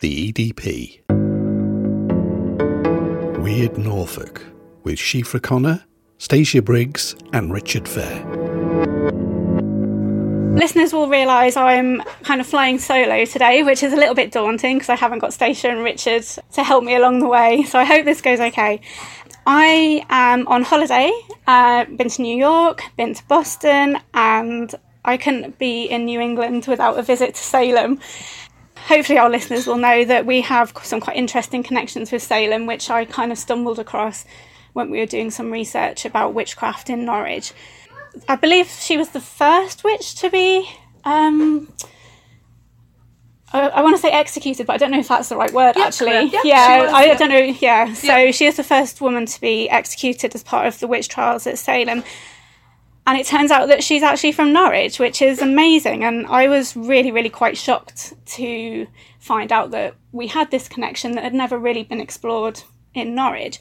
The EDP. Weird Norfolk with Siofra Connor, Stacia Briggs, and Richard Fair. Listeners will realise I'm kind of flying solo today, which is a little bit daunting because I haven't got Stacia and Richard to help me along the way. So I hope this goes okay. I am on holiday, uh, been to New York, been to Boston, and I couldn't be in New England without a visit to Salem. Hopefully, our listeners will know that we have some quite interesting connections with Salem, which I kind of stumbled across when we were doing some research about witchcraft in Norwich. I believe she was the first witch to be. Um, I, I want to say executed, but I don't know if that's the right word. Yeah, actually. Yeah, yeah, was, I yeah. don't know. Yeah, so she is the first woman to be executed as part of the witch trials at Salem. And it turns out that she's actually from Norwich, which is amazing. And I was really, really quite shocked to find out that we had this connection that had never really been explored in Norwich.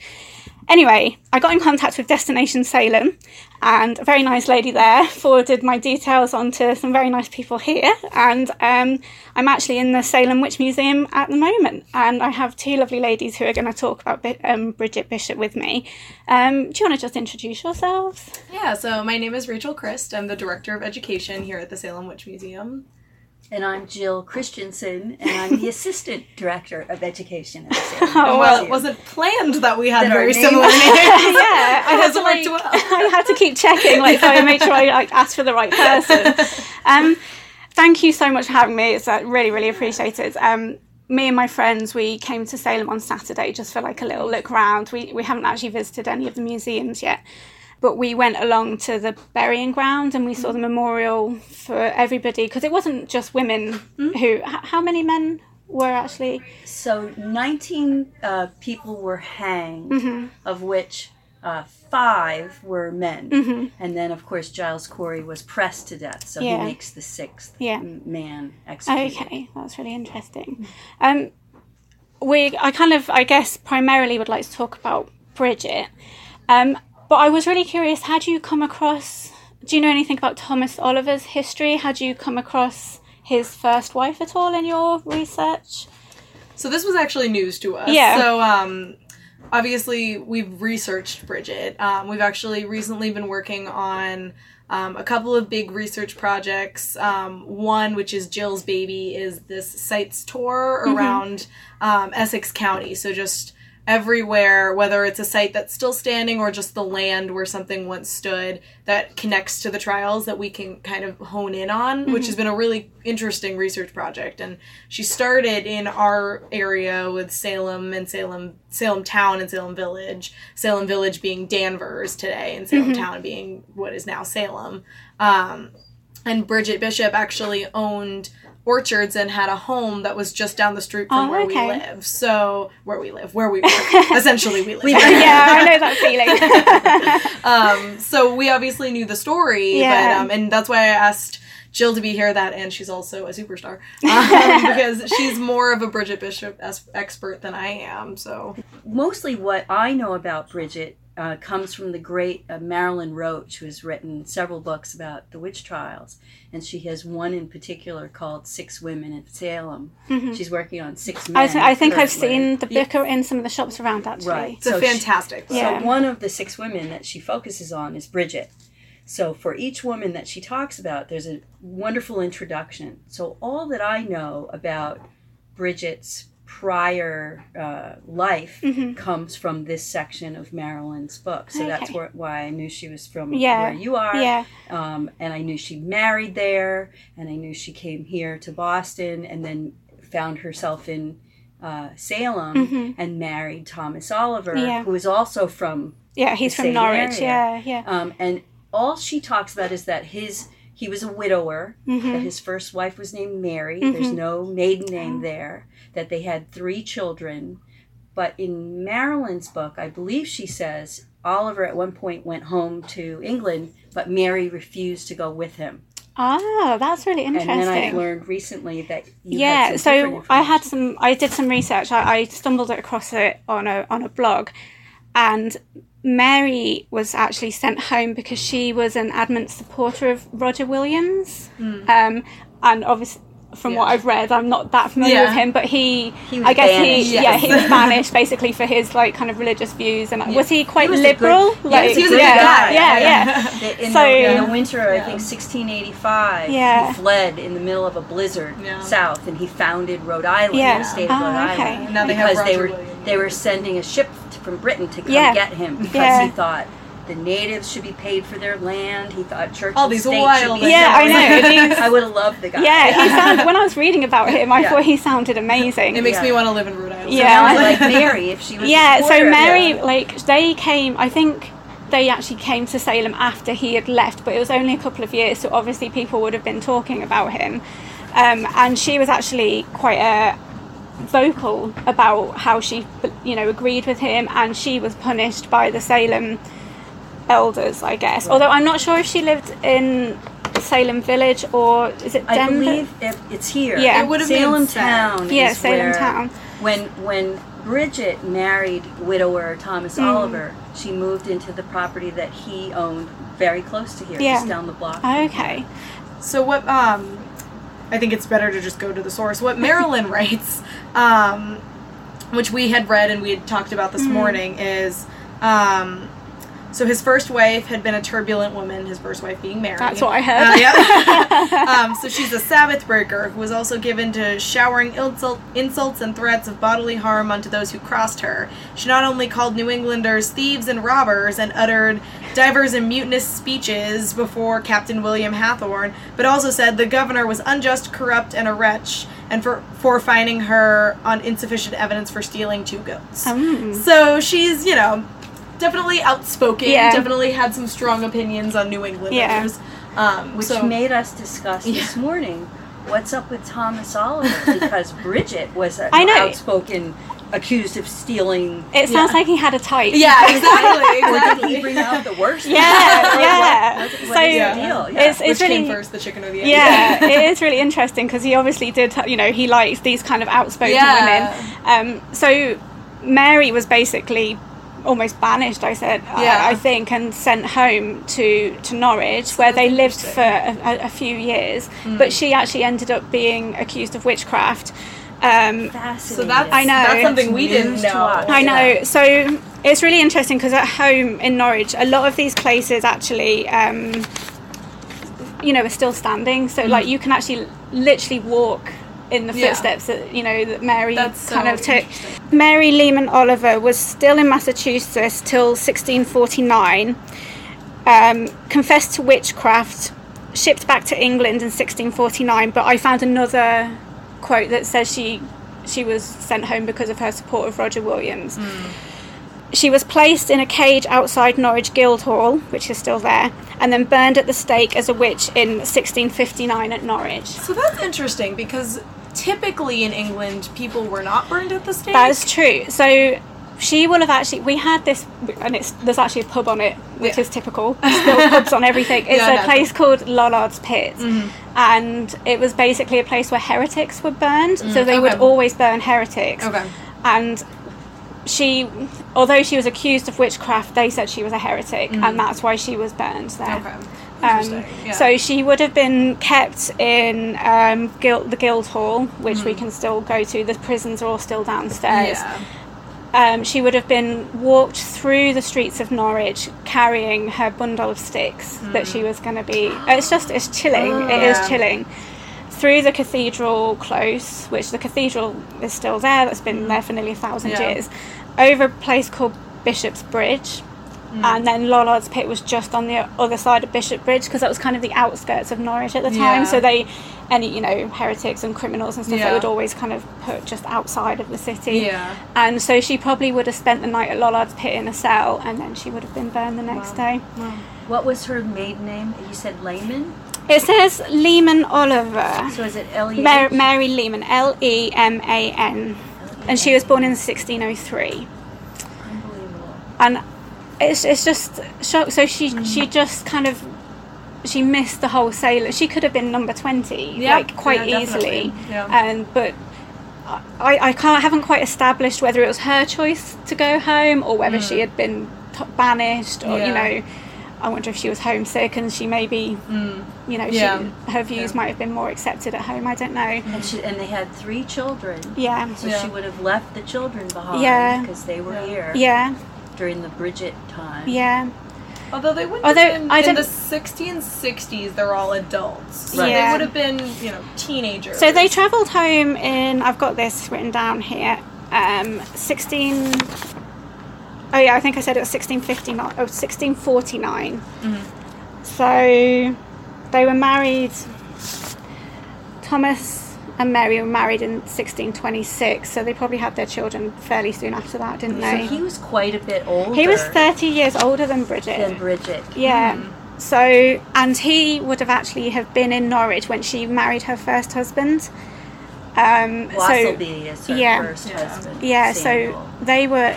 Anyway, I got in contact with Destination Salem, and a very nice lady there forwarded my details on to some very nice people here. And um, I'm actually in the Salem Witch Museum at the moment, and I have two lovely ladies who are going to talk about um, Bridget Bishop with me. Um, do you want to just introduce yourselves? Yeah, so my name is Rachel Christ. I'm the Director of Education here at the Salem Witch Museum. And I'm Jill Christiansen, and I'm the Assistant Director of Education at the Salem Oh, well, it wasn't planned that we had That very similar names. yeah, I It had to hasn't like, worked well. I had to keep checking, like, so I made sure I like ask for the right person. Um, thank you so much for having me. It's uh, really, really appreciated. Um, me and my friends, we came to Salem on Saturday just for like a little look round. We we haven't actually visited any of the museums yet, but we went along to the burying ground and we saw the memorial for everybody because it wasn't just women who. How many men were actually? So 19 uh, people were hanged, Mm-hmm. of which uh, five were men. And then, of course, Giles Corey was pressed to death, so Yeah. he makes the sixth Yeah. man executed. Okay, that's really interesting. Um, we, I kind of, I guess, primarily would like to talk about Bridget, um, but I was really curious. Had you come across? Do you know anything about Thomas Oliver's history? Had you come across his first wife at all in your research? So this was actually news to us. Yeah. So um, obviously we've researched Bridget. Um, we've actually recently been working on um, a couple of big research projects. Um, one, which is Jill's baby, is this sites tour around um, Essex County. So just everywhere, whether it's a site that's still standing or just the land where something once stood that connects to the trials that we can kind of hone in on, which has been a really interesting research project. And she started in our area with Salem and Salem, Salem Town and Salem Village. Salem Village being Danvers today, and Salem Town being what is now Salem. Um, and Bridget Bishop actually owned orchards and had a home that was just down the street from Oh, where okay. we live. So where we live, where we work, essentially we live. yeah, I know that feeling. um, so we obviously knew the story, Yeah. but um, and that's why I asked Jill to be here. That and she's also a superstar um, because she's more of a Bridget Bishop es- expert than I am. So Mostly what I know about Bridget uh, comes from the great uh, Marilyn Roach, who has written several books about the witch trials. And she has one in particular called Six Women in Salem. She's working on six men. I, th- I think I've seen the book in some of the shops around actually. Right. it's So she- fantastic. book. Yeah. So one of the six women that she focuses on is Bridget. So for each woman that she talks about, there's a wonderful introduction. So all that I know about Bridget's prior uh, life comes from this section of Marilyn's book. So that's Okay. where, why I knew she was from Yeah. where you are. Yeah. Um, and I knew she married there, and I knew she came here to Boston, and then found herself in uh, Salem and married Thomas Oliver, Mm-hmm. Yeah. who is also from. Yeah, he's from Norwich. area. Yeah, yeah. Um, and all she talks about is that his he was a widower. Mm-hmm. That his first wife was named Mary. There's no maiden name there. That they had three children. But in Marilyn's book, I believe she says Oliver at one point went home to England, but Mary refused to go with him. Ah, that's really interesting. And then I've learned recently that yeah so i had some i did some research I, I stumbled across it on a on a blog and mary was actually sent home because she was an adamant supporter of roger williams Hmm. um, and obviously from Yeah. what I've read. I'm not that familiar Yeah. with him, but he, He I guess banished. he, yeah, he was banished basically for his like kind of religious views. And was he quite He was liberal? good- like, he was a good yeah, guy. yeah, Yeah. yeah. In, So- the, in the winter, I think 1685, Yeah. he fled in the middle of a blizzard Yeah. south, and he founded Rhode Island, Yeah. the state of Oh, Rhode okay. Island, And now they have because they were Williams. they were sending a ship t- from Britain to come Yeah. get him because Yeah. he thought the natives should be paid for their land. He thought church All and these state wild should be Yeah, I know, I would have loved the guy. Yeah, he sounded, when I was reading about him, I Yeah. thought he sounded amazing. It makes Yeah. me want to live in Rhode Island. Yeah. Sounded like Mary if she was. a yeah, so Mary, him. like, they came, I think they actually came to Salem after he had left, but it was only a couple of years, so obviously people would have been talking about him. Um, and she was actually quite a vocal about how she, you know, agreed with him, and she was punished by the Salem elders, I guess. Although I'm not sure if she lived in Salem Village or is it I believe it, it's here. Yeah. It would have been Salem sad. Town. Yeah, Salem Town. When when Bridget married widower Thomas Mm. Oliver, she moved into the property that he owned very close to here, Yeah. just down the block. Okay. So what? Um, I think it's better to just go to the source. What Marilyn writes, um, which we had read and we had talked about Mm. this morning, is. Um, so his first wife had been a turbulent woman. His first wife being Mary. That's what I heard. Uh, um, so she's a Sabbath breaker who was also given to showering insult, insults and threats of bodily harm onto those who crossed her. She not only called New Englanders thieves and robbers and uttered divers and mutinous speeches before Captain William Hathorne, but also said the governor was unjust, corrupt, and a wretch, and for for finding her on insufficient evidence for stealing two goats. Um, So she's, you know, definitely outspoken. Yeah. Definitely had some strong opinions on New Englanders. Yeah. Um, Which so, made us discuss this morning what's up with Thomas Oliver because Bridget was an I know. outspoken accused of stealing. It sounds Yeah. like he had a type. yeah, exactly, Or did he bring out the worst? Yeah, yeah. What, what is So- the Yeah. deal? Yeah. It's, Which it's really came first, the chicken or the egg? yeah, it is really interesting because he obviously did. You know, he likes these kind of outspoken Yeah. women. Um, so Mary was basically almost banished. I said, Yeah. I, I think, and sent home to to Norwich, where they lived for a, a, a few years. Mm. But she actually ended up being accused of witchcraft. Um, So that's I know. that's something we didn't know. I know. Yeah. So it's really interesting because at home in Norwich, a lot of these places actually, um, you know, are still standing. So like you can actually literally walk in the Mm. Yeah. footsteps that you know that Mary That's so kind of took. Mary Lehman Oliver was still in Massachusetts till 1649. Um, confessed to witchcraft, shipped back to England in 1649. But I found another quote that says she she was sent home because of her support of Roger Williams. She was placed in a cage outside Norwich Guildhall, which is still there, and then burned at the stake as a witch in 1659 at Norwich. So that's interesting because typically in England, people were not burned at the stake. That is true. So she will have actually. We had this, and it's there's actually a pub on it, which Yeah. is typical. Still pubs on everything. It's Yeah, a place called Lollard's Pit, Mm-hmm. and it was basically a place where heretics were burned. So they would always burn heretics. Okay. And she, although she was accused of witchcraft, they said she was a heretic, and that's why she was burned there. Mm-hmm. Okay. Um, Interesting. yeah. So she would have been kept in um, guild, the guild hall, which we can still go to. The prisons are all still downstairs. yeah. Um, she would have been walked through the streets of Norwich carrying her bundle of sticks that she was going to be. It's just, it's chilling. It is Yeah. chilling. Through the cathedral close, which the cathedral is still there, that's been there for nearly a thousand Yeah. years, over a place called Bishop's Bridge. Mm. And then Lollard's Pit was just on the other side of Bishop Bridge because that was kind of the outskirts of Norwich at the time. Yeah. So they, any you know, heretics and criminals and stuff, Yeah. they would always kind of put just outside of the city. Yeah. And so she probably would have spent the night at Lollard's Pit in a cell, and then she would have been burned the next day. What was her maiden name? You said Layman? It says Lehman Oliver. So is it L E? Mar- Mary Lehman, L E M A N, and she was born in 1603. Unbelievable. and it's it's just shock. So she she just kind of she missed the whole sailor. She could have been number twenty, Yeah, like quite yeah, easily. yeah. And but I I can't haven't quite established whether it was her choice to go home or whether she mm. had been t- banished or you know. I wonder if she was homesick and she maybe, mm. you know, Yeah. she, her views Yeah. might have been more accepted at home. I don't know. And, she, and they had three children. Yeah. So Yeah. she would have left the children behind Yeah. because they were Yeah. here Yeah. During the Bridget time. Yeah. Although they wouldn't Although, have been I in don't- the 1660s, they're all adults. So Right. they would have been, you know, teenagers. So they travelled home in, I've got this written down here, um, 16. Oh, yeah, I think I said it was 1659, oh, 1649. So they were married, Thomas and Mary were married in 1626, so they probably had their children fairly soon after that, didn't they? So he was quite a bit older He was 30 years older than Bridget. than Bridget. Yeah. So, and he would have actually have been in Norwich when she married her first husband. Um, so, Wasselby is yeah. first Yeah. husband. yeah, Samuel. so they were.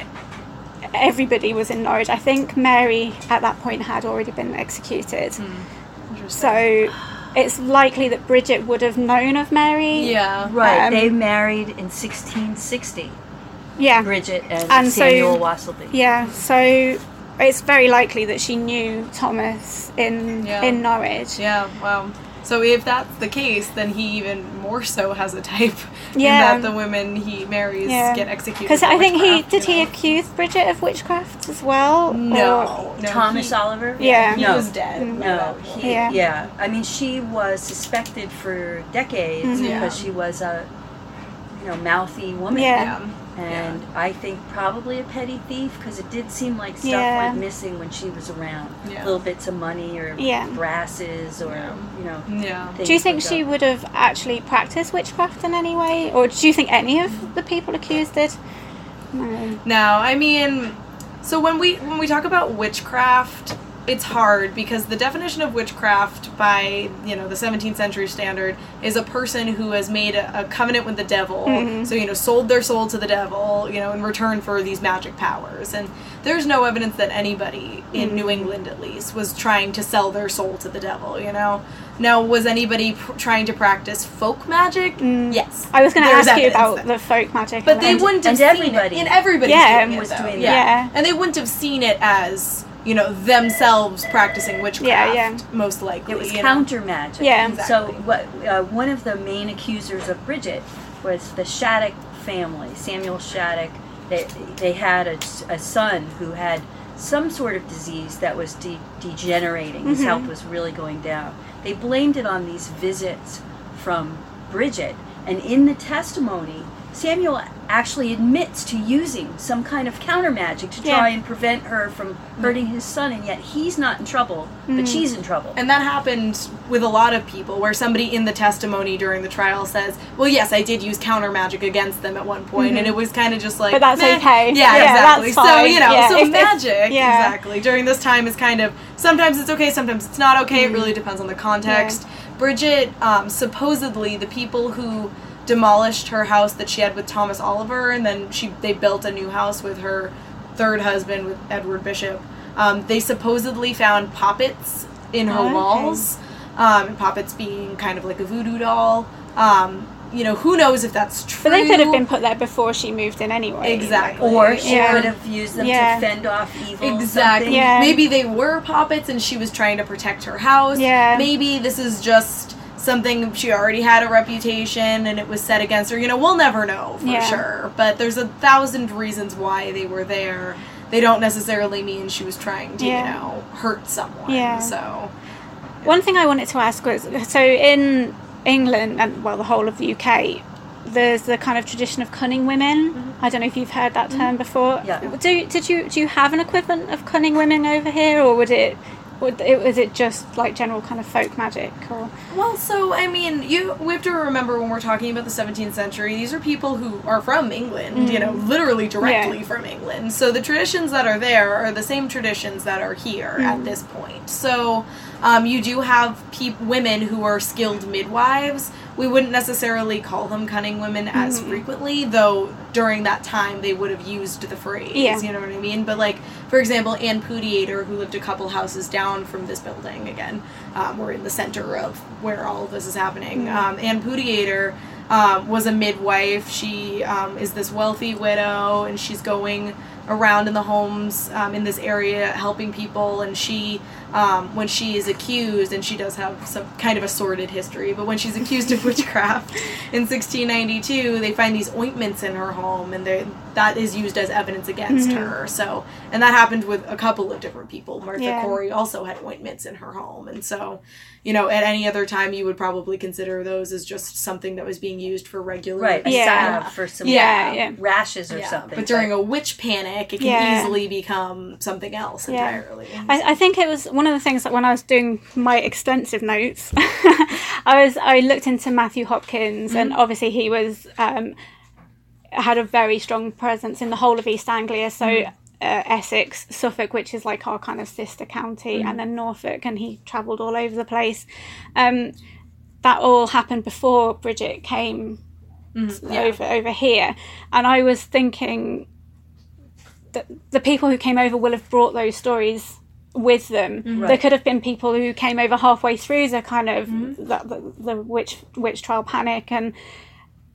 Everybody was in Norwich. I think Mary at that point had already been executed. Interesting. So, it's likely that Bridget would have known of Mary. yeah. Right, Um, they married in 1660. Yeah. Bridget and, And so- Samuel Wasselby. Yeah. So, it's very likely that she knew Thomas in Yeah. in Norwich. Yeah, wow. So if that's the case, then he even more so has a type Yeah. in that the women he marries Yeah. get executed. Because I think he did he know? accuse Bridget of witchcraft as well? No, Or- no. Thomas he, Oliver? Yeah. he No. was dead. by No, he, Yeah. yeah. I mean, she was suspected for decades Mhm. because Yeah. she was a, you know, mouthy woman. Yeah. Yeah. And I think probably a petty thief because it did seem like stuff Yeah. went missing when she was around. Yeah. Little bits of money or Yeah. brasses or, Yeah. you know. Yeah. Do you think she that. would have actually practiced witchcraft in any way, or do you think any of the people accused did? No. No, I mean, so when we when we talk about witchcraft, it's hard because the definition of witchcraft by you know the 17th century standard is a person who has made a, a covenant with the devil Mhm. so you know sold their soul to the devil you know in return for these magic powers and there's no evidence that anybody in new england at least was trying to sell their soul to the devil you know now was anybody pr- trying to practice folk magic Mm. yes I was going to ask you about that- the folk magic. but and they that. wouldn't have and seen everybody- it. And everybody Yeah, doing it, was though. doing yeah. that. And they wouldn't have seen it as, you know, themselves practicing witchcraft, Yeah, yeah. most likely. It was you know. counter magic. Yeah. So what uh, one of the main accusers of Bridget was the Shattuck family, Samuel Shattuck. They they had a, a son who had some sort of disease that was de- degenerating. His Mhm. health was really going down. They blamed it on these visits from Bridget, and in the testimony. Samuel actually admits to using some kind of counter magic to try Yeah. and prevent her from hurting his son, and yet he's not in trouble, but Mhm. she's in trouble. And that happened with a lot of people, where somebody in the testimony during the trial says, "Well, yes, I did use counter magic against them at one point," and it was kind of just like, But that's meh. okay. Yeah, Yeah, exactly. that's So you know, Yeah, so if- if- magic, yeah. exactly. During this time is kind of sometimes it's okay, sometimes it's not okay. It really depends on the context. Bridget, um, supposedly, the people who demolished her house that she had with Thomas Oliver, and then she they built a new house with her third husband with Edward Bishop. Um, they supposedly found poppets in her Okay. walls, um, poppets being kind of like a voodoo doll. Um, you know, who knows if that's true? But they could have been put there before she moved in anyway. Exactly. Or she Yeah. could have used them Yeah. to fend off evil. Exactly. Yeah. Maybe they were poppets and she was trying to protect her house. Yeah. Maybe this is just something she already had a reputation and it was set against her. You know, we'll never know for Yeah. sure. But there's a thousand reasons why they were there. They don't necessarily mean she was trying to, Yeah. you know, hurt someone. Yeah. So One thing I wanted to ask was so in England and well the whole of the UK, there's the kind of tradition of cunning women. Mm-hmm. I don't know if you've heard that term mm-hmm. before. Yeah. Do did you do you have an equivalent of cunning women over here, or would it? Would it, was it just like general kind of folk magic or Well, so I mean, you we have to remember when we're talking about the 17th century, these are people who are from England, you know, mm. literally directly Yeah. from England. So the traditions that are there are the same traditions that are here at mm. this point. So um, you do have women who are skilled midwives. We wouldn't necessarily call them cunning women as mm-hmm. frequently, though during that time they would have used the phrase. Yeah. You know what I mean? But like, for example, Anne Pudeator, who lived a couple houses down from this building, again, um, we're in the center of where all of this is happening. Um, Anne Pudeator um, was a midwife. She um, is this wealthy widow, and she's going around in the homes um, in this area helping people, and she. Um, when she is accused, and she does have some kind of a sordid history, but when she's accused of witchcraft in 1692, they find these ointments in her home, and that is used as evidence against her. So, and that happened with a couple of different people. Martha Yeah. Corey also had ointments in her home, and so, you know, at any other time, you would probably consider those as just something that was being used for regular Right, Yeah. for some Yeah, uh, yeah. rashes or Yeah, something. But during a witch panic, it can Yeah. easily become something else Yeah. entirely. I, I think it was one of the things that when I was doing my extensive notes, I was I looked into Matthew Hopkins, and mm-hmm. obviously he was um, had a very strong presence in the whole of East Anglia. So. Mm-hmm. Uh, Essex, Suffolk, which is like our kind of sister county, and then Norfolk, and he travelled all over the place. Um, that all happened before Bridget came yeah. over over here, and I was thinking that the people who came over will have brought those stories with them. There Right. could have been people who came over halfway through the kind of the, the, the witch witch trial panic and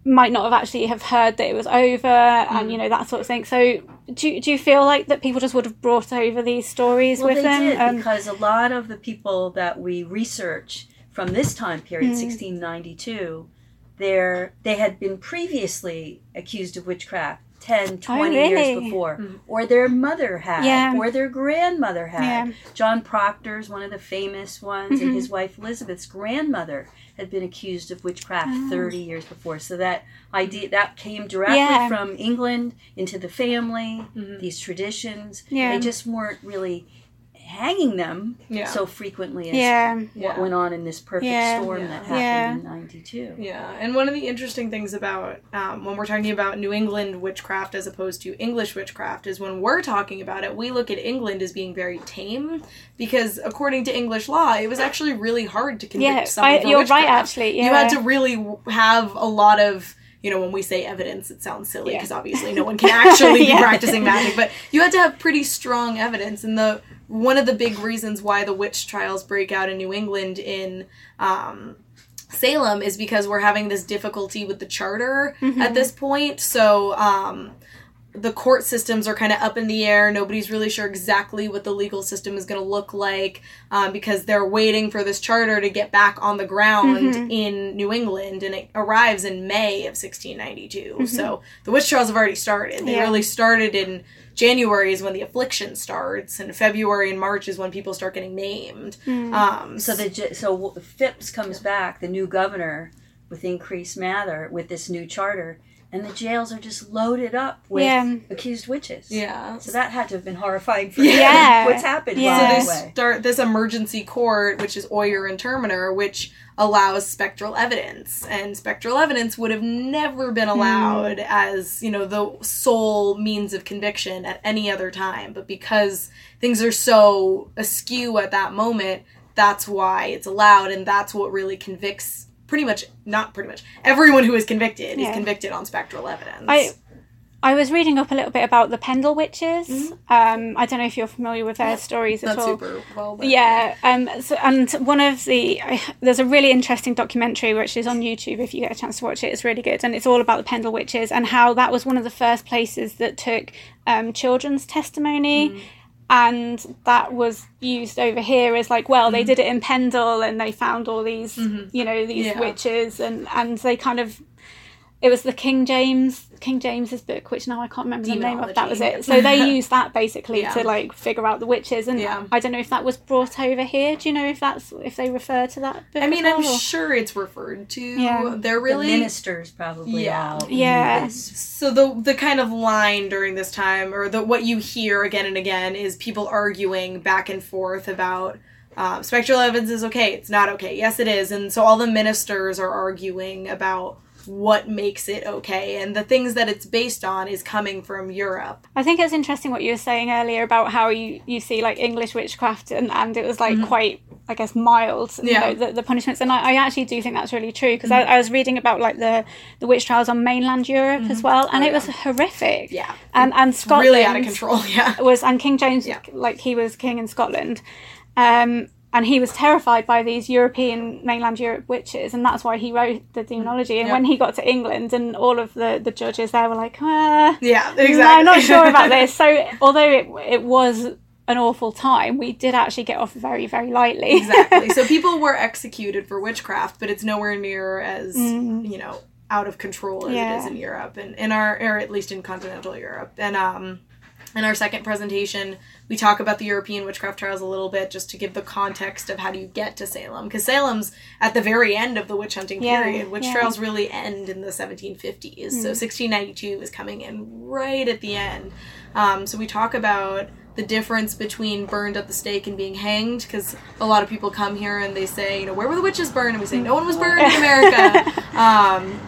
might not have actually have heard that it was over and you know that sort of thing. So do you, do you feel like that people just would have brought over these stories well, with they them? Um, because a lot of the people that we research from this time period, Hmm. 1692, they're, they had been previously accused of witchcraft 10, 20 Oh, really? years before, or their mother had, Yeah. or their grandmother had. Yeah. John Proctor's one of the famous ones, Mm-hmm. and his wife Elizabeth's grandmother had been accused of witchcraft Oh. 30 years before. So that idea that came directly Yeah. from England into the family, these traditions. Yeah. They just weren't really hanging them Yeah. so frequently as yeah, what Yeah. went on in this perfect Yeah. storm Yeah. that happened Yeah. in 92. Yeah, and one of the interesting things about um, when we're talking about New England witchcraft as opposed to English witchcraft is when we're talking about it, we look at England as being very tame because according to English law, it was actually really hard to convict Yeah, someone I- for you're right, witchcraft. actually, you had to really have a lot of. You know, when we say evidence, it sounds silly Yeah. because obviously no one can actually Yeah. be practicing magic, but you had to have pretty strong evidence. And the one of the big reasons why the witch trials break out in New England in um, Salem is because we're having this difficulty with the charter at this point. So um, the court systems are kind of up in the air. Nobody's really sure exactly what the legal system is going to look like um, because they're waiting for this charter to get back on the ground in New England, and it arrives in May of 1692. So the witch trials have already started. They Yeah. really started in January is when the affliction starts, and February and March is when people start getting named. Um, So the j- so Phipps comes back, the new governor, with Increase Mather, with this new charter, and the jails are just loaded up with Yeah. accused witches. yeah, So that had to have been horrifying for Yeah. them. What's happened? Yeah. by So they way? start this emergency court, which is Oyer and Terminer, which allows spectral evidence. And spectral evidence would have never been hmm. allowed as, you know, the sole means of conviction at any other time. But because things are so askew at that moment, that's why it's allowed and that's what really convicts pretty much not pretty much everyone who is convicted Yeah. is convicted on spectral evidence. I I was reading up a little bit about the Pendle witches. Um, I don't know if you're familiar with their stories at not all. super well Yeah, um, so, and one of the there's a really interesting documentary which is on YouTube if you get a chance to watch it. It's really good, and it's all about the Pendle witches and how that was one of the first places that took um, children's testimony. And that was used over here as like, well, they mm-hmm. did it in Pendle, and they found all these, mm-hmm. you know, these Yeah. witches, and and they kind of, it was the King James King James's book, which now I can't remember the name of. That was it. So they used that basically Yeah. to like figure out the witches, and Yeah. I don't know if that was brought over here. Do you know if that's if they refer to that? Book I mean, at I'm or- sure it's referred to. Yeah. They're the really ministers probably Yeah. all Yeah. so the the kind of line during this time, or the what you hear again and again, is people arguing back and forth about um, spectral evidence is okay, it's not okay. Yes, it is, and so all the ministers are arguing about what makes it okay, and the things that it's based on is coming from Europe. I think it's interesting what you were saying earlier about how you, you see like English witchcraft and, and it was like quite I guess mild you Mm-hmm. Yeah. Mm-hmm. know, the, the punishments and I, I actually do think that's really true because I, I was reading about like the the witch trials on mainland Europe as well and Oh, it was horrific Yeah. and and Scotland Really out of control. Yeah. was and King James Yeah. like he was king in Scotland um and he was terrified by these European mainland Europe witches, and that's why he wrote the demonology. And when he got to England, and all of the the judges there were like, ah, Yeah, no, exactly. I'm not sure about this. So although it it was an awful time, we did actually get off very very lightly. exactly. So people were executed for witchcraft, but it's nowhere near as you know out of control as it is in Europe and in our or at least in continental Europe. And um in our second presentation, we talk about the European witchcraft trials a little bit just to give the context of how do you get to Salem because Salem's at the very end of the witch hunting Yeah, period. Witch yeah. trials really end in the 1750s. So 1692 is coming in right at the end. Um, so we talk about the difference between burned at the stake and being hanged because a lot of people come here and they say, you know, where were the witches burned? And we say, no one was burned in America. um,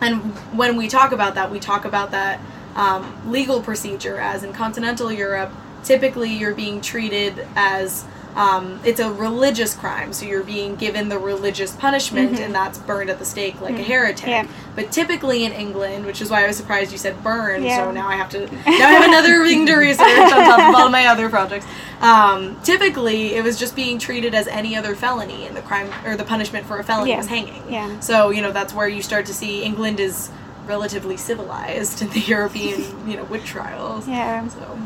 and when we talk about that, we talk about that um, legal procedure as in continental Europe, typically you're being treated as um, it's a religious crime, so you're being given the religious punishment, and that's burned at the stake like a heretic. Yeah. But typically in England, which is why I was surprised you said burn, Yeah. so now I have to now I have another thing to research on top of all my other projects. Um, typically, it was just being treated as any other felony, and the crime or the punishment for a felony Yeah. was hanging. Yeah. So you know that's where you start to see England is relatively civilized in the European you know witch trials. Yeah. So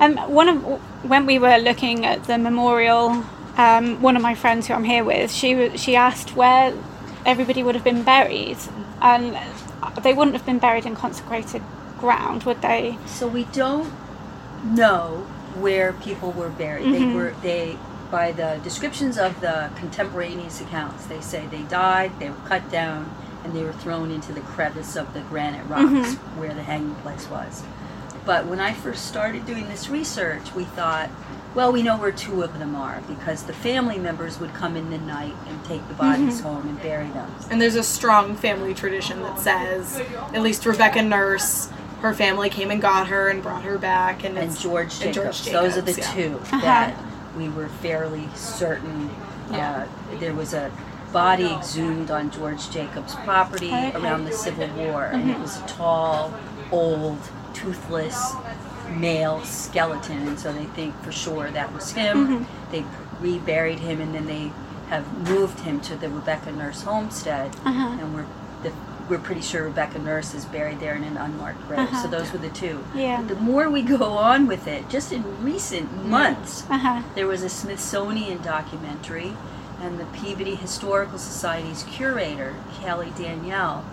Um, one of when we were looking at the memorial, um, one of my friends who I'm here with, she she asked where everybody would have been buried, and they wouldn't have been buried in consecrated ground, would they? So we don't know where people were buried. They Mhm. were they by the descriptions of the contemporaneous accounts. They say they died, they were cut down, and they were thrown into the crevice of the granite rocks Mhm. where the hanging place was. But when I first started doing this research, we thought, well, we know where two of them are because the family members would come in the night and take the bodies home and bury them. and there's a strong family tradition that says at least Rebecca Nurse, her family came and got her and brought her back, and, and George and Jacobs. George Those are the Jacobs, two Uh-huh. that we were fairly certain. Yeah. Uh, there was a body exhumed on George Jacobs' property around the Civil War, and it was a tall, old, toothless male skeleton, and so they think for sure that was him. They reburied him, and then they have moved him to the Rebecca Nurse homestead, Uh-huh. and we're the, we're pretty sure Rebecca Nurse is buried there in an unmarked grave. Uh-huh. So those were the two. Yeah. The more we go on with it, just in recent months, Uh huh. there was a Smithsonian documentary, and the Peabody Historical Society's curator, Kelly Danielle,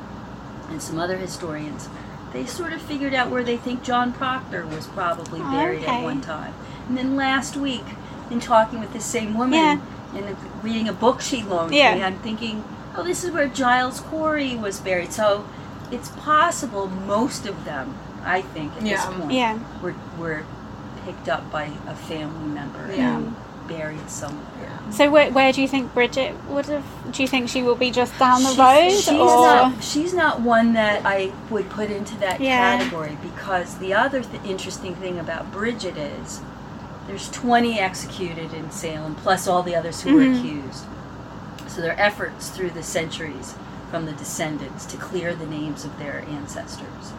and some other historians, they sort of figured out where they think John Proctor was probably Oh, buried okay. at one time. And then last week, in talking with this same woman Yeah. and reading a book she loaned Yeah. me, I'm thinking, oh, this is where Giles Corey was buried. So it's possible most of them, I think, at Yeah. this point, Yeah. were, were picked up by a family member Yeah. and buried somewhere. So where, where do you think Bridget would have? Do you think she will be just down the She's- road, she's or not, she's not one that I would put into that Yeah. category because the other th- interesting thing about Bridget is there's 20 executed in Salem plus all the others who were Mhm. accused. So their efforts through the centuries from the descendants to clear the names of their ancestors.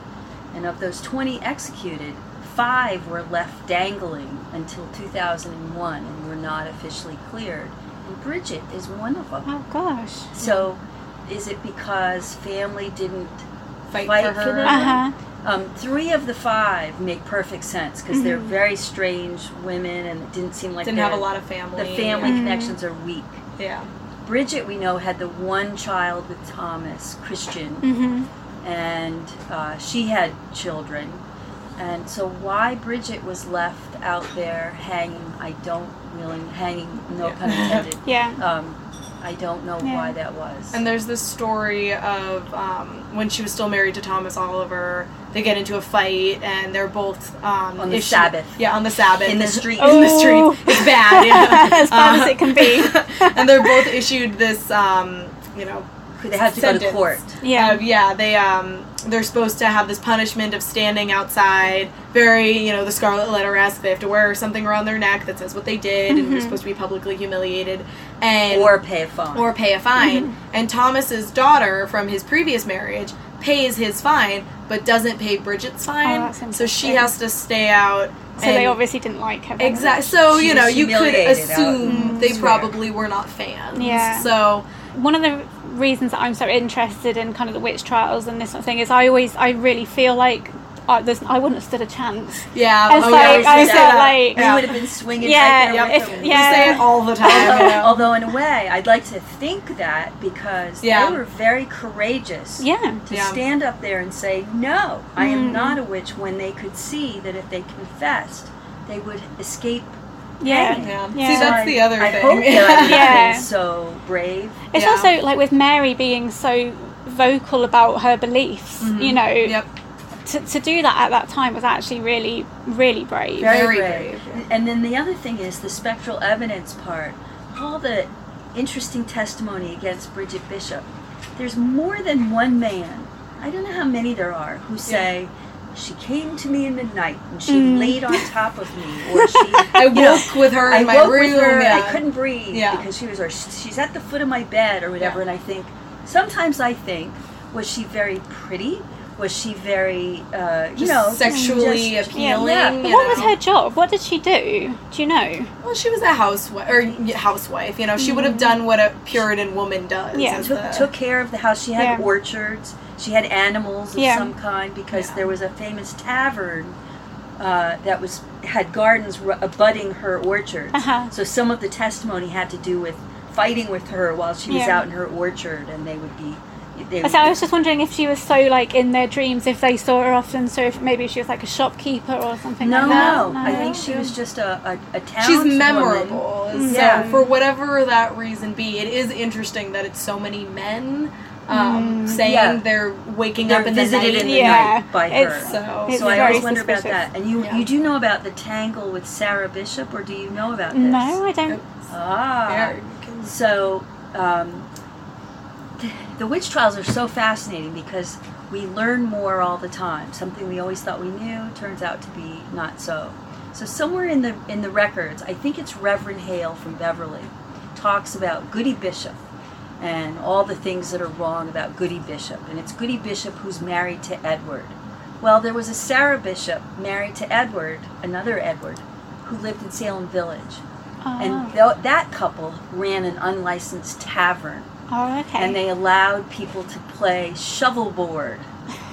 And of those 20 executed, five were left dangling until 2001 and were not officially cleared. And Bridget is one of them. oh gosh, So, is it because family didn't Fight, Fight for for her. them? uh huh, Um, three of the five make perfect sense because they're Mhm. very strange women and it didn't seem like Didn't have a lot of family. The family Mhm. connections are weak. Yeah. Bridget, we know, had the one child with Thomas, Christian, mm-hmm. and uh, she had children. And so, why Bridget was left out there hanging, I don't really, hanging, no Yeah. pun intended. yeah, Um, I don't know Yeah. why that was. And there's this story of um, when she was still married to Thomas Oliver. They get into a fight, and they're both um, On the issued- Sabbath. Yeah, on the Sabbath In the They're- street. In the Oh. streets, it's bad. Yeah, as bad as Uh, it can be. and they're both issued this, um, you know, they have to go to court. Yeah. Uh, yeah, they um they're supposed to have this punishment of standing outside, very you know the Scarlet Letter esque. They have to wear something around their neck that says what they did, and they're Mhm. supposed to be publicly humiliated, and Or pay a fine. or pay a fine. Mm-hmm. And Thomas's daughter from his previous marriage pays his fine, but doesn't pay Bridget's fine. Oh, so she has to stay out. So they obviously didn't like her. Exactly. So you know, you could humiliated out assume they probably were not fans. Yeah. So one of the reasons that I'm so interested in kind of the witch trials and this sort of thing is I always I really feel like I, there's, I wouldn't have stood a chance. yeah, It's oh, like- yeah, I we was say so that. like- We Yeah. would have been swinging Yeah, right there if- with yeah. We say it all the time. Although, you know? although in a way, I'd like to think that because Yeah. they were very courageous Yeah. to Yeah. stand up there and say, "No, I am Mm. not a witch." When they could see that if they confessed, they would escape. Yeah. Yeah. Yeah. See, that's the other I thing. hope that I Yeah. so brave. It's Yeah. also like with Mary being so vocal about her beliefs, mm-hmm. you know, Yep. to, to do that at that time was actually really, really brave. Very brave. brave. And then the other thing is the spectral evidence part. All the interesting testimony against Bridget Bishop. There's more than one man. I don't know how many there are who say. She came to me in the night and she Mm. laid on top of me, or she. I you know, woke with her in I my woke room. her. yeah. I couldn't breathe Yeah. because she was, or she's at the foot of my bed or whatever. Yeah. And I think sometimes I think, was she very pretty? Was she very, uh, you Just know, sexually just- appealing. Yeah. you What was her job? What did she do? Do you know? Well, she was a housewife, or housewife. You know, she would have done what a Puritan woman does. Yeah. took, the- took care of the house. She had Yeah. orchards. She had animals of Yeah. some kind because Yeah. there was a famous tavern uh, that was had gardens ru- abutting her orchards. Uh-huh. So some of the testimony had to do with fighting with her while she was Yeah. out in her orchard, and they would be. They So I was just wondering if she was so like in their dreams, if they saw her often, so if maybe she was like a shopkeeper or something no, like that. no, I think she was just a a, a She's townswoman. memorable. So Yeah. for whatever that reason be, it is interesting that it's so many men um, saying Yeah. they're waking They're up in the visited night. in the Yeah. night by her. It's- So, It's so I very always wonder about that. And you Yeah. you do know about the tangle with Sarah Bishop, or do you know about this? No, I don't. Ah. yeah, you can- So, um, th- the witch trials are so fascinating because we learn more all the time. Something we always thought we knew turns out to be not so. So somewhere in the in the records, I think it's Reverend Hale from Beverly, talks about Goody Bishop and all the things that are wrong about Goody Bishop, and it's Goody Bishop who's married to Edward. Well, there was a Sarah Bishop married to Edward, another Edward, who lived in Salem Village. Oh, And ah. th- that couple ran an unlicensed tavern, oh okay. and they allowed people to play shovelboard,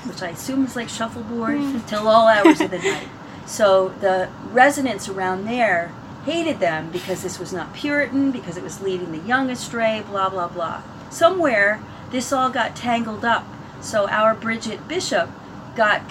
which I assume is like shuffleboard, hmm. till all hours of the night. So the residents around there hated them because this was not Puritan, because it was leading the young astray, blah blah blah. Somewhere this all got tangled up. So our Bridget Bishop got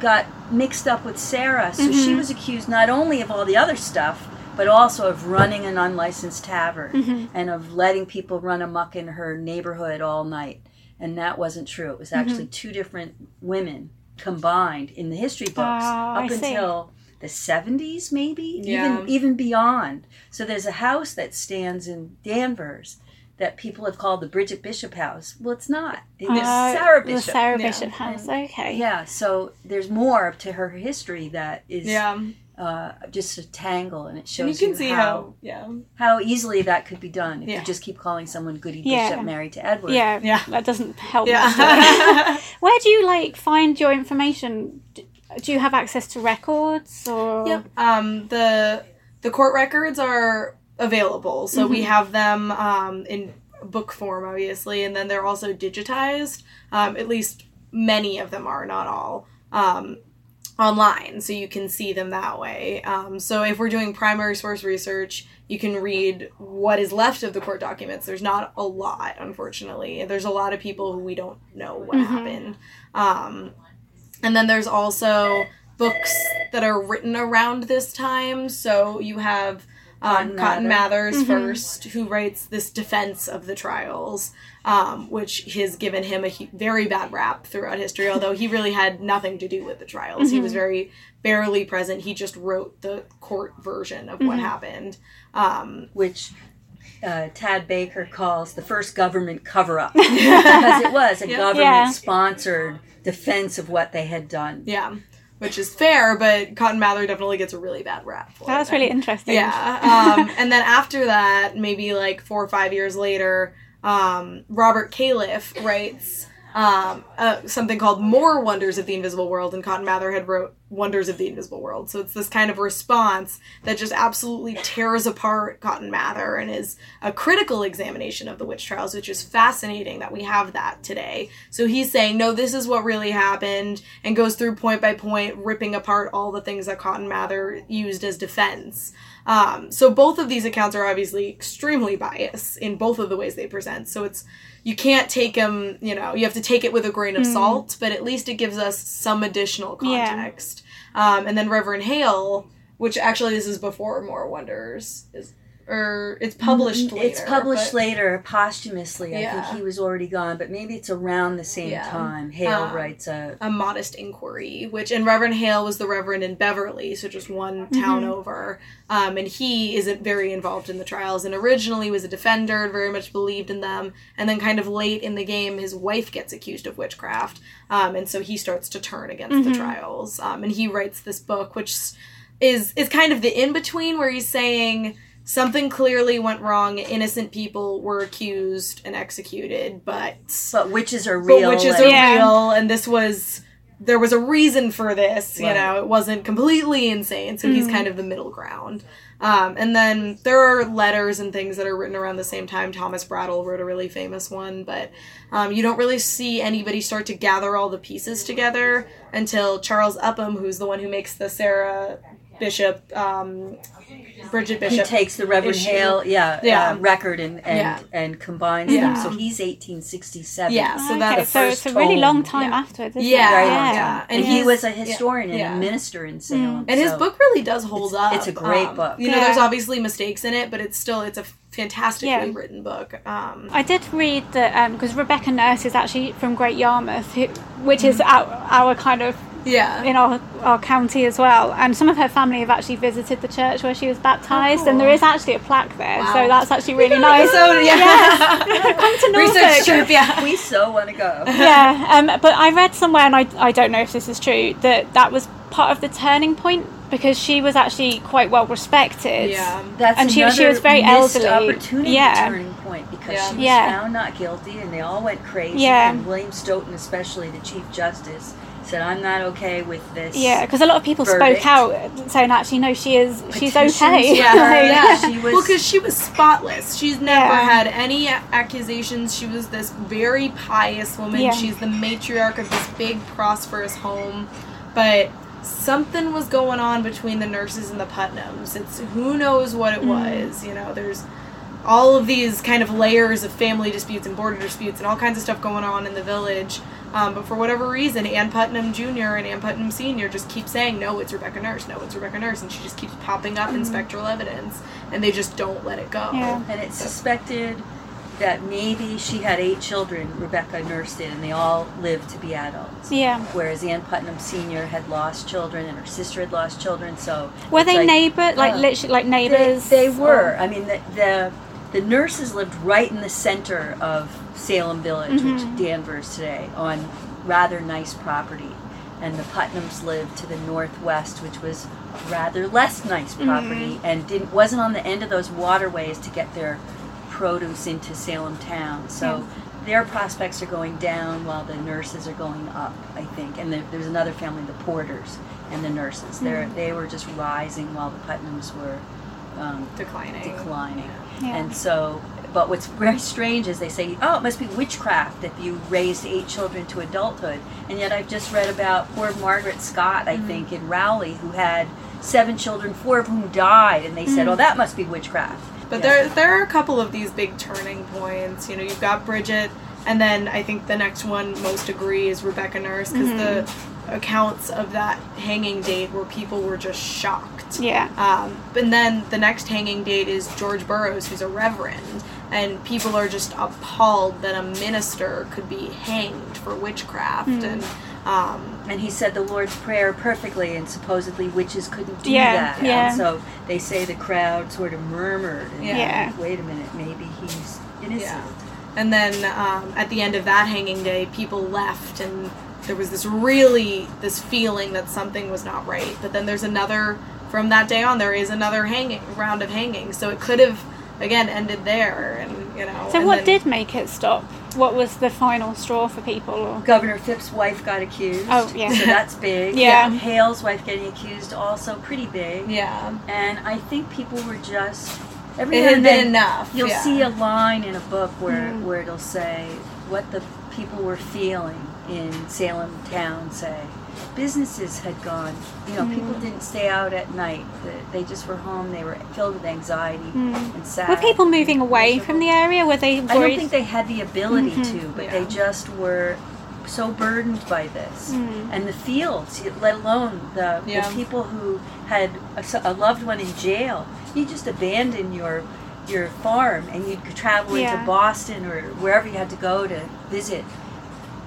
got mixed up with Sarah. So she mm-hmm. was accused not only of all the other stuff, but also of running an unlicensed tavern mm-hmm. and of letting people run amok in her neighborhood all night. And that wasn't true. It was mm-hmm. actually two different women combined in the history books Oh, I up see. until the 70s maybe Yeah. even even beyond so there's a house that stands in danvers that people have called the bridget bishop house well it's not it's Oh, uh, sarah The bishop Sarah Yeah. Bishop House. Okay. yeah so there's more to her history that is yeah. Uh, just a tangle and it And shows you can see how, how, yeah. how easily that could be done if Yeah. you just keep calling someone goody Yeah. bishop married to edward Yeah, Yeah. that doesn't help. much, does it? Yeah. Where do you like find your information? Do you have access to records or? Yep. Um, the the court records are available, so we have them um, in book form, obviously, and then they're also digitized. Um, at least many of them are, not all. Um, online so you can see them that way. Um, so if we're doing primary source research you can read what is left of the court documents. There's not a lot unfortunately. There's a lot of people who we don't know what happened. Um, and then there's also books that are written around this time. So you have um, Cotton Cotton, Mather. Mathers first, who writes this defense of the trials, um, which has given him a hu- very bad rap throughout history. Although he really had nothing to do with the trials, he was very barely present. He just wrote the court version of what happened. Um, which uh, Tad Baker calls the first government cover up because it was a Yeah. government sponsored defense of what they had done. yeah, which is fair, but Cotton Mather definitely gets a really bad rap. For That's really interesting. Yeah. Um, and then after that, maybe like four or five years later, um, Robert Calef writes um, uh, something called More Wonders of the Invisible World, and Cotton Mather had wrote Wonders of the Invisible World. So it's this kind of response that just absolutely tears apart Cotton Mather and is a critical examination of the witch trials, which is fascinating that we have that today. So he's saying, no, this is what really happened, and goes through point by point, ripping apart all the things that Cotton Mather used as defense. Um, so both of these accounts are obviously extremely biased in both of the ways they present. So it's you can't take them, you know, you have to take it with a grain of salt, but at least it gives us some additional Yeah. context. Um, and then Reverend Hale, which actually this is before More Wonders, is or it's published later. Mm, It's published later posthumously. I think he was already gone, but maybe it's around the same Yeah. time. Hale Um, writes a a modest inquiry, which and Reverend Hale was the Reverend in Beverly, so just one town over. Um, and he isn't very involved in the trials, and originally was a defender, and very much believed in them. And then, kind of late in the game, his wife gets accused of witchcraft, um, and so he starts to turn against the trials. Um, and he writes this book, which is is kind of the in between, where he's saying. Something clearly went wrong. Innocent people were accused and executed, but but witches are real. but witches and- are Yeah. real, and this was there was a reason for this. You know, it wasn't completely insane. So he's kind of the middle ground. Um, and then there are letters and things that are written around the same time. Thomas Brattle wrote a really famous one, but um, you don't really see anybody start to gather all the pieces together until Charles Upham, who's the one who makes the Sarah Bishop, um, Bridget he Bishop. takes the Reverend issue. Hale, yeah, Yeah. uh, record and and, Yeah. and combines Yeah. them. So he's 1867. Yeah, so okay, that's so it's a really tome. long time Yeah. afterwards. Isn't Yeah, it? Very yeah, long yeah. yeah. time. And he was a historian yeah. and a minister in Salem. And his so- book really does hold up. it's a great Um, book. You know, Yeah. there's obviously mistakes in it, but it's still it's a fantastically Yeah. written book. Um, I did read that because Rebecca Nurse is actually from Great Yarmouth, who, which is our, our kind of yeah, in our, our county as well. And some of her family have actually visited the church where she was baptized, and there is actually a plaque there. Wow. So that's actually really nice. So yeah, Come to Norfolk. research trip. Yeah, we so want to go. yeah, um, but I read somewhere, and I, I don't know if this is true, that that was part of the turning point because she was actually quite well respected. yeah. That's And she- she another was very missed elderly. opportunity Yeah. turning point because Yeah. she was Yeah. found not guilty and they all went crazy. Yeah. And William Stoughton, especially the Chief Justice, said, "I'm not okay with this." Yeah, because a lot of people Verdict. spoke out saying actually no, she is she's okay. Yeah, Like, yeah. She was- well, because she was spotless. She's never Yeah. had any accusations. She was this very pious woman. Yeah. She's the matriarch of this big, prosperous home. But something was going on between the nurses and the Putnams. It's who knows what it mm. was. You know, there's all of these kind of layers of family disputes and border disputes and all kinds of stuff going on in the village. Um, but for whatever reason, Ann Putnam Jr. and Ann Putnam Sr. just keep saying, no, it's Rebecca Nurse, no, it's Rebecca Nurse. And she just keeps popping up in spectral evidence. And they just don't let it go. Yeah. And it's suspected that maybe she had eight children, Rebecca nursed it, and they all lived to be adults. Yeah. Whereas Ann Putnam Sr. had lost children and her sister had lost children, so. Were they like- neighbor like uh, literally like They, neighbors? they were. or- I mean, the, the the nurses lived right in the center of Salem Village, Mm-hmm. which Danvers today, on rather nice property, and the Putnams lived to the northwest, which was rather less nice Mm-hmm. property, and didn't wasn't on the end of those waterways to get their produce into Salem town. So. Their prospects are going down while the nurses are going up, I think. And there, there's another family, the Porters and the nurses. They're, Mm-hmm. They were just rising while the Putnams were um, Declining. declining. Yeah. And so, but what's very strange is they say, oh, it must be witchcraft if you raised eight children to adulthood. And yet I've just read about poor Margaret Scott, I mm-hmm. think, in Rowley, who had seven children, four of whom died. And they said, oh, mm. that must be witchcraft. But Yeah. there there are a couple of these big turning points. You know, you've got Bridget, and then I think the next one most agree is Rebecca Nurse because the mm-hmm. Accounts of that hanging date where people were just shocked. Yeah. Um, and then the next hanging date is George Burroughs, who's a reverend, and people are just appalled that a minister could be hanged for witchcraft and. Um, And he said the Lord's Prayer perfectly, and supposedly witches couldn't do Yeah, that. yeah. And so they say the crowd sort of murmured. And Yeah. thought, Wait a minute, maybe he's innocent. Yeah. And then um, at the end of that hanging day, people left, and there was this really this feeling that something was not right. But then there's another from that day on. There is another hanging round of hanging, so it could have again ended there. And You know. So what then- did make it stop? What was the final straw for people? Or? Governor Phips's wife got accused. Oh, yeah. So that's big. Yeah. Hale's wife getting accused, also pretty big. Yeah. And I think people were just. Every It now had been then enough. You'll yeah. see a line in a book where, Mm. where it'll say what the people were feeling in Salem town say. Businesses had gone, you know, people Mm. didn't stay out at night. They just were home. They were filled with anxiety Mm. and sad. Were people moving away from the area? Were they I don't think they had the ability Mhm. to, but Yeah. they just were so burdened by this. Mm. And the fields, let alone the, Yeah. the people who had a loved one in jail. You just abandon your your farm and you'd travel Yeah. into Boston or wherever you had to go to visit.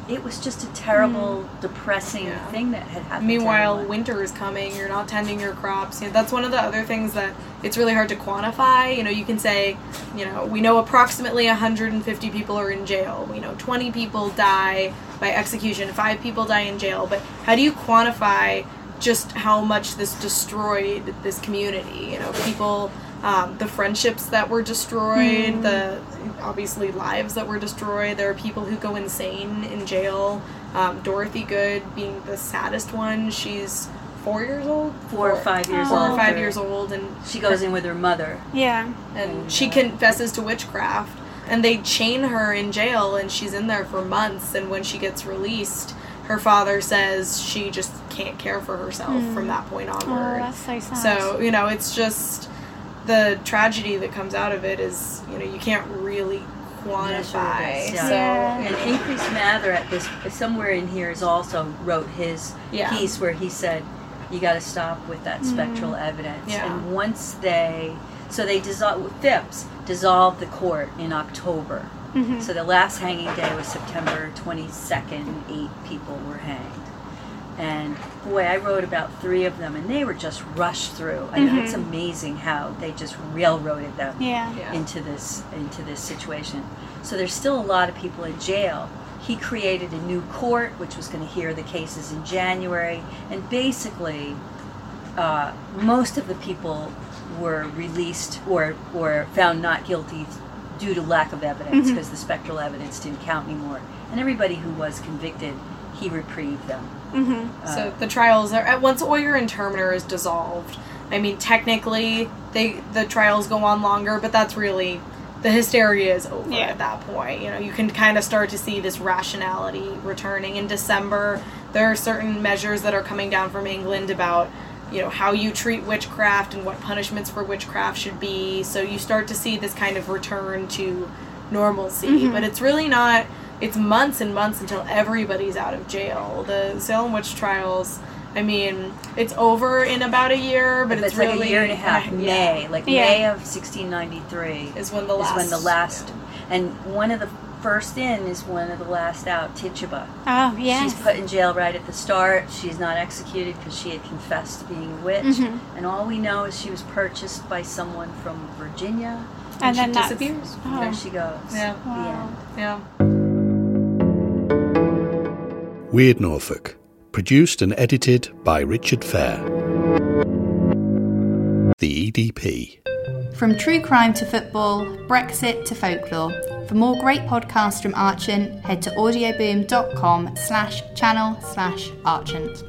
It was just a terrible, hmm. depressing Yeah. thing that had happened. Meanwhile, winter is coming. You're not tending your crops. You know, that's one of the other things that it's really hard to quantify. You know, you can say, you know, we know approximately 150 people are in jail. We know 20 people die by execution. Five people die in jail. But how do you quantify just how much this destroyed this community? You know, people. Um, the friendships that were destroyed, the obviously lives that were destroyed. There are people who go insane in jail. Um, Dorothy Good being the saddest one. She's four years old, four or five years Oh. four old. or five years old, and She goes in with her mother. yeah. and she confesses to witchcraft. And they chain her in jail, and she's in there for months. And when she gets released, her father says she just can't care for herself from that point Oh, onward. that's so sad. So, you know, it's just the tragedy that comes out of it is, you know, you can't really quantify. Measure this, So, yeah. And know, Increase Mather at this somewhere in here is also wrote his Yeah. piece where he said you got to stop with that spectral evidence. Yeah. And once they so they dissolved Phips dissolved the court in October. Mhm. So the last hanging day was September 22nd. Eight people were hanged. And boy, I wrote about three of them, and they were just rushed through. I know it's amazing how they just railroaded them yeah. Yeah. into this into this situation. So there's still a lot of people in jail. He created a new court which was going to hear the cases in January, and basically, uh, most of the people were released or or found not guilty due to lack of evidence because the spectral evidence didn't count anymore. And everybody who was convicted, he reprieved them. Mm-hmm. So the trials are at once Oyer and Terminer is dissolved. I mean, technically, they the trials go on longer, but that's really the hysteria is over Yeah. at that point. You know, you can kind of start to see this rationality returning in December. There are certain measures that are coming down from England about you know how you treat witchcraft and what punishments for witchcraft should be. So you start to see this kind of return to normalcy, but it's really not. It's months and months until everybody's out of jail. The Salem witch trials. I mean, it's over in about a year, but But it's, it's like really a year and a half. yeah, May, like Yeah. May of 1693 is when the is last when the last, and one of the first in is one of the last out, Tituba. Oh, yeah. She's put in jail right at the start. She's not executed because she had confessed to being a witch. Mhm. And all we know is she was purchased by someone from Virginia. and she then that's, disappears. Oh. There she goes. Yeah. The Wow. end. Yeah. Weird Norfolk. Produced and edited by Richard Fair. The EDP. From true crime to football, Brexit to folklore. For more great podcasts from Archant, head to audioboom.com slash channel slash Archant.